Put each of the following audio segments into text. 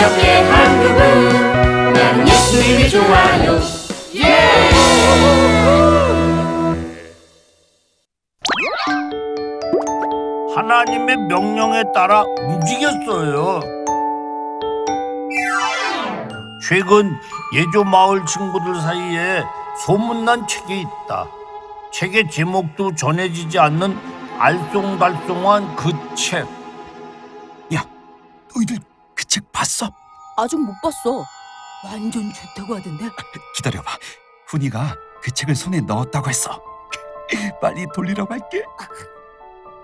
기억해 한국은 나는 예수님이 좋아요 예! 하나님의 명령에 따라 움직였어요. 최근 예조 마을 친구들 사이에 소문난 책이 있다. 책의 제목도 전해지지 않는 알쏭달쏭한 그 책. 너희들 그 책 봤어? 아직 못 봤어. 완전 좋다고 하던데. 기다려봐. 훈이가 그 책을 손에 넣었다고 했어. 빨리 돌리라고 할게.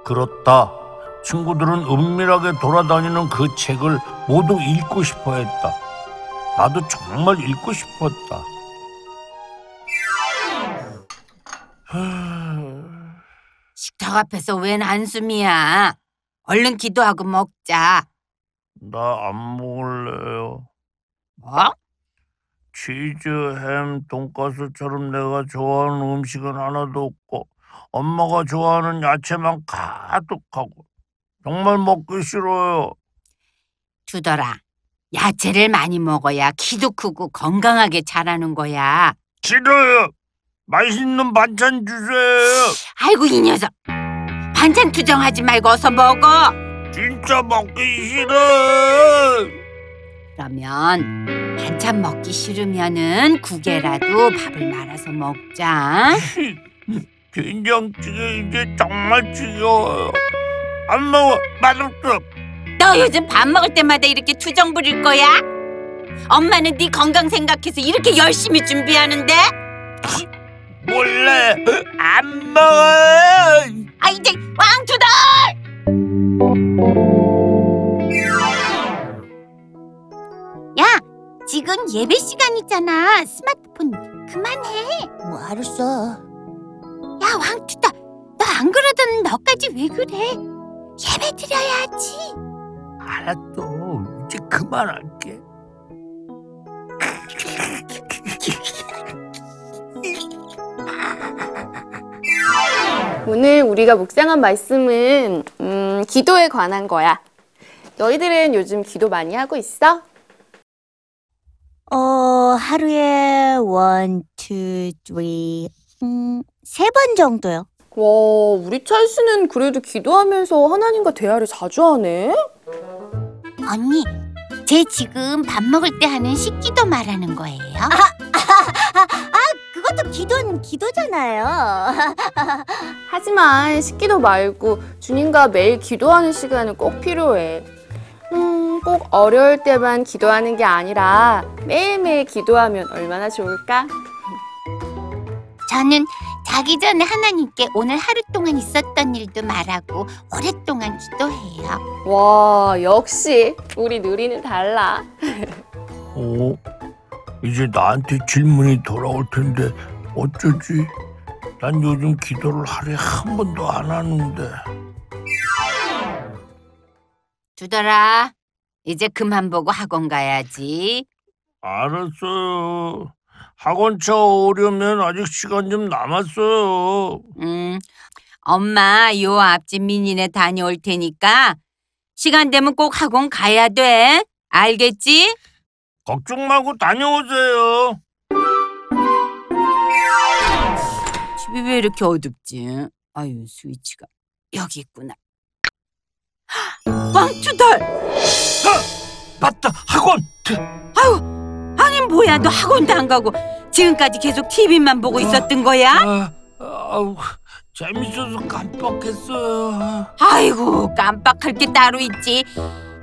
그렇다. 친구들은 은밀하게 돌아다니는 그 책을 모두 읽고 싶어 했다. 나도 정말 읽고 싶었다. 식탁 앞에서 웬 한숨이야. 얼른 기도하고 먹자. 나 안 먹을래요. 뭐? 치즈, 햄, 돈가스처럼 내가 좋아하는 음식은 하나도 없고 엄마가 좋아하는 야채만 가득하고 정말 먹기 싫어요. 두더라. 야채를 많이 먹어야 키도 크고 건강하게 자라는 거야. 싫어요. 맛있는 반찬 주세요. 아이고 이 녀석. 반찬 투정하지 말고 어서 먹어. 진짜 먹기 싫어. 그러면 반찬 먹기 싫으면은 국에라도 밥을 말아서 먹자. 된장찌개 이제 정말 지겨워요. 안 먹어. 맛없어. 너 요즘 밥 먹을 때마다 이렇게 투정 부릴 거야? 엄마는 네 건강 생각해서 이렇게 열심히 준비하는데? 몰래 안 먹어요. 아 이제 왕투더! 야, 지금 예배 시간이잖아. 스마트폰 그만해. 뭐 알았어. 야, 왕투더, 너안 그러던 너까지 왜 그래? 예배 드려야지. 알았어. 이제 그만할게. 오늘 우리가 묵상한 말씀은 음, 기도에 관한 거야. 너희들은 요즘 기도 많이 하고 있어? 어, 하루에 one, two, three, 음, 세 번 정도요. 와, 우리 찰스는 그래도 기도하면서 하나님과 대화를 자주 하네. 언니, 쟤 지금 밥 먹을 때 하는 식기도 말하는 거예요? 그 기도잖아요. 하지만 식기도 말고 주님과 매일 기도하는 시간은 꼭 필요해. 음, 꼭 어려울 때만 기도하는 게 아니라 매일매일 기도하면 얼마나 좋을까? 저는 자기 전에 하나님께 오늘 하루 동안 있었던 일도 말하고 오랫동안 기도해요. 와, 역시 우리 누리는 달라. 어? 이제 나한테 질문이 돌아올 텐데 어쩌지? 난 요즘 기도를 하루에 한 번도 안 하는데. 두더라, 이제 그만 보고 학원 가야지. 알았어요. 학원 차 오려면 아직 시간 좀 남았어요. 음, 엄마 요 앞집 민이네 다녀올 테니까 시간 되면 꼭 학원 가야 돼. 알겠지? 걱정 말고 다녀오세요. 왜 이렇게 어둡지? 아유, 스위치가 여기 있구나. 왕투덜! 맞다, 학원. 아유, 아니 뭐야 너 학원도 안 가고 지금까지 계속 TV만 보고 있었던 거야? 아, 아우, 재밌어서 깜빡했어요. 아이고 깜빡할 게 따로 있지.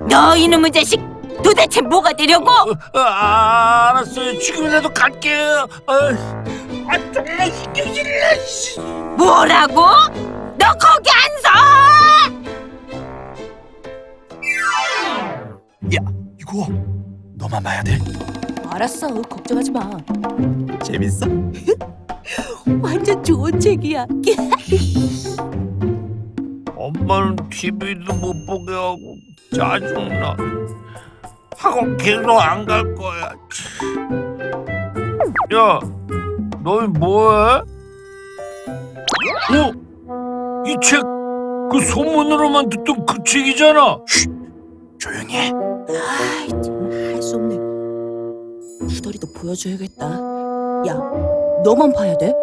너 이놈의 자식 도대체 뭐가 되려고? 아, 알았어요. 지금이라도 갈게요. 아, 아 정말 신경. 씨. 뭐라고? 너 거기 안 서! 이거 너만 봐야 돼. 알았어. 걱정하지 마. 재밌어? 완전 좋은 책이야. 엄마는 TV도 못 보게 하고 짜증나. 학원 계속 안 갈 거야. 야, 너희 뭐해? 어? 이 책, 그 소문으로만 듣던 그 책이잖아. 조용히 해. 배터리도 보여줘야겠다. 야, 너만 봐야 돼?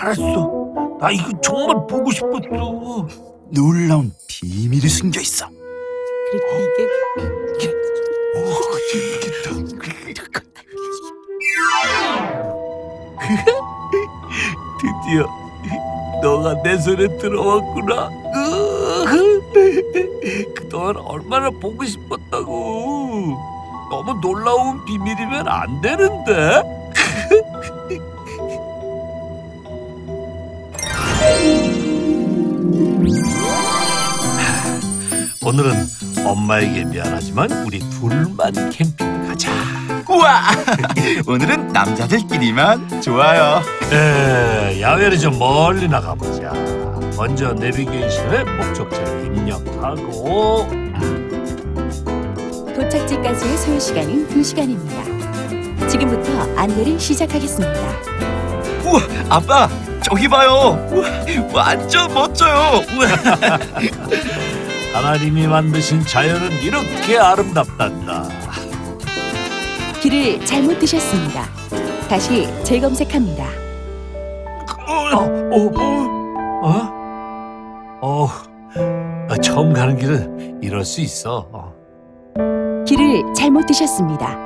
알았어. 나 이거 정말 보고 싶었어. 놀라운 비밀이 숨겨 있어. 그리고 이게 드디어 너가 내 손에 들어왔구나. 그동안 얼마나 보고 싶었다고. 너무 놀라운 비밀이면 안 되는데. 오늘은 엄마에게 미안하지만 우리 둘만 캠핑 가자. 우와! 오늘은 남자들끼리만 좋아요. 에, 야외를 좀 멀리 나가보자. 먼저 내비게이션에 목적지를 입력하고 도착지까지의 소요 시간은 2시간입니다. 지금부터 안내를 시작하겠습니다. 우와, 아빠, 저기 봐요. 우와, 완전 멋져요. 우와. 하나님이 만드신 자연은 이렇게 아름답단다. 길을 잘못 드셨습니다. 다시 재검색합니다. 어, 어, 어, 어, 어, 처음 가는 길은 이럴 수 있어. 어. 길을 잘못 드셨습니다.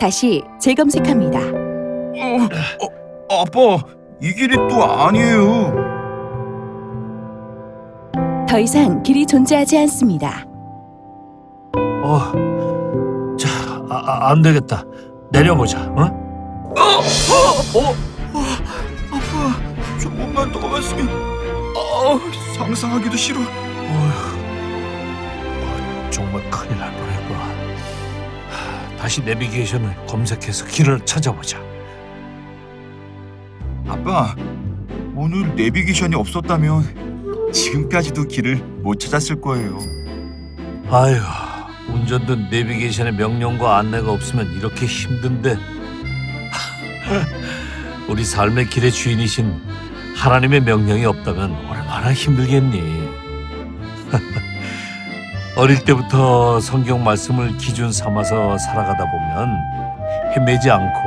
다시 재검색합니다. 아빠, 이 길이 또 아니에요. 더 이상 길이 존재하지 않습니다. 어, 자, 아, 아, 안 되겠다. 내려보자. 어? 어, 아빠, 조금만 더 갔으면. 아, 상상하기도 싫어. 어휴, 어, 정말 큰일 날 뻔했구나. 하, 다시 내비게이션을 검색해서 길을 찾아보자. 아빠, 오늘 내비게이션이 없었다면 지금까지도 길을 못 찾았을 거예요. 아휴, 운전도 내비게이션의 명령과 안내가 없으면 이렇게 힘든데. 우리 삶의 길의 주인이신 하나님의 명령이 없다면 얼마나 힘들겠니? 어릴 때부터 성경 말씀을 기준 삼아서 살아가다 보면 헤매지 않고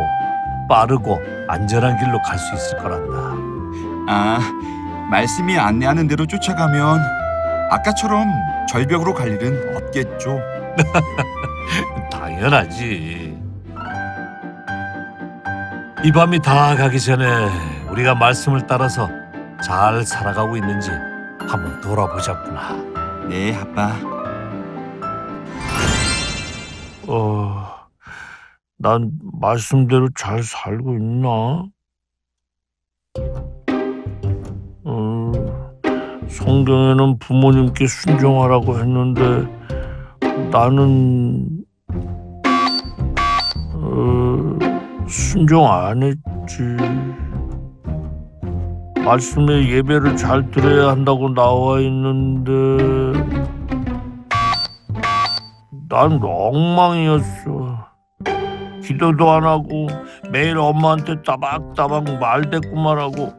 빠르고 안전한 길로 갈 수 있을 거란다. 아, 말씀이 안내하는 대로 쫓아가면 아까처럼 절벽으로 갈 일은 없겠죠. 당연하지. 이 밤이 다 가기 전에 우리가 말씀을 따라서 잘 살아가고 있는지 한번 돌아보자꾸나. 네, 아빠. 어, 난 말씀대로 잘 살고 있나? 성경에는 부모님께 순종하라고 했는데 나는 어, 순종 안 했지. 말씀에 예배를 잘 드려야 한다고 나와 있는데 난 엉망이었어. 기도도 안 하고 매일 엄마한테 따박따박 말대꾸만 하고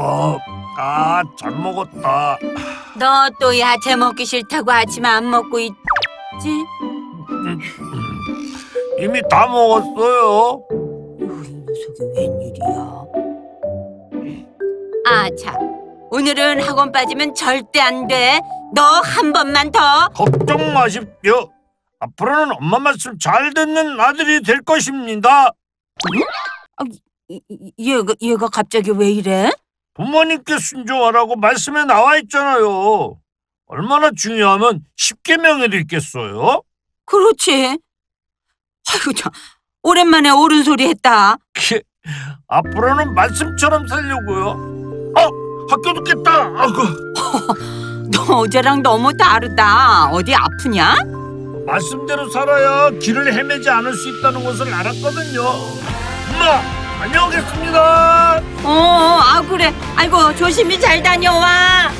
어, 아, 잘 먹었다. 너 또 야채 먹기 싫다고 아침 안 먹고 있지? 이미 다 먹었어요. 우리 녀석이 웬일이야? 아, 참. 오늘은 학원 빠지면 절대 안 돼. 너 한 번만 더. 걱정 마십시오. 앞으로는 엄마 말씀 잘 듣는 아들이 될 것입니다. 이- 이- 얘가, 얘가 갑자기 왜 이래? 부모님께 순종하라고 말씀에 나와 있잖아요. 얼마나 중요하면 쉽게 명예도 있겠어요? 그렇지. 아이고, 참. 오랜만에 옳은 소리 했다. 키, 앞으로는 말씀처럼 살려고요. 어, 학교 듣겠다. 아이고, 너 어제랑 너무 다르다. 어디 아프냐? 말씀대로 살아야 길을 헤매지 않을 수 있다는 것을 알았거든요. 엄마, 다녀오겠습니다. 어, 아, 그래. 아이고, 조심히 잘 다녀와.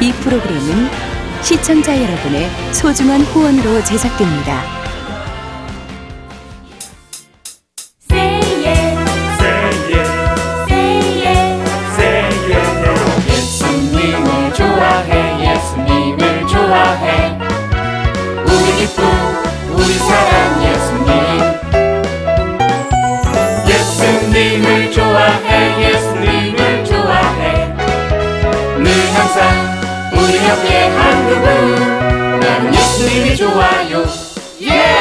이 프로그램은 시청자 여러분의 소중한 후원으로 제작됩니다. 예수님이 좋아요. 예!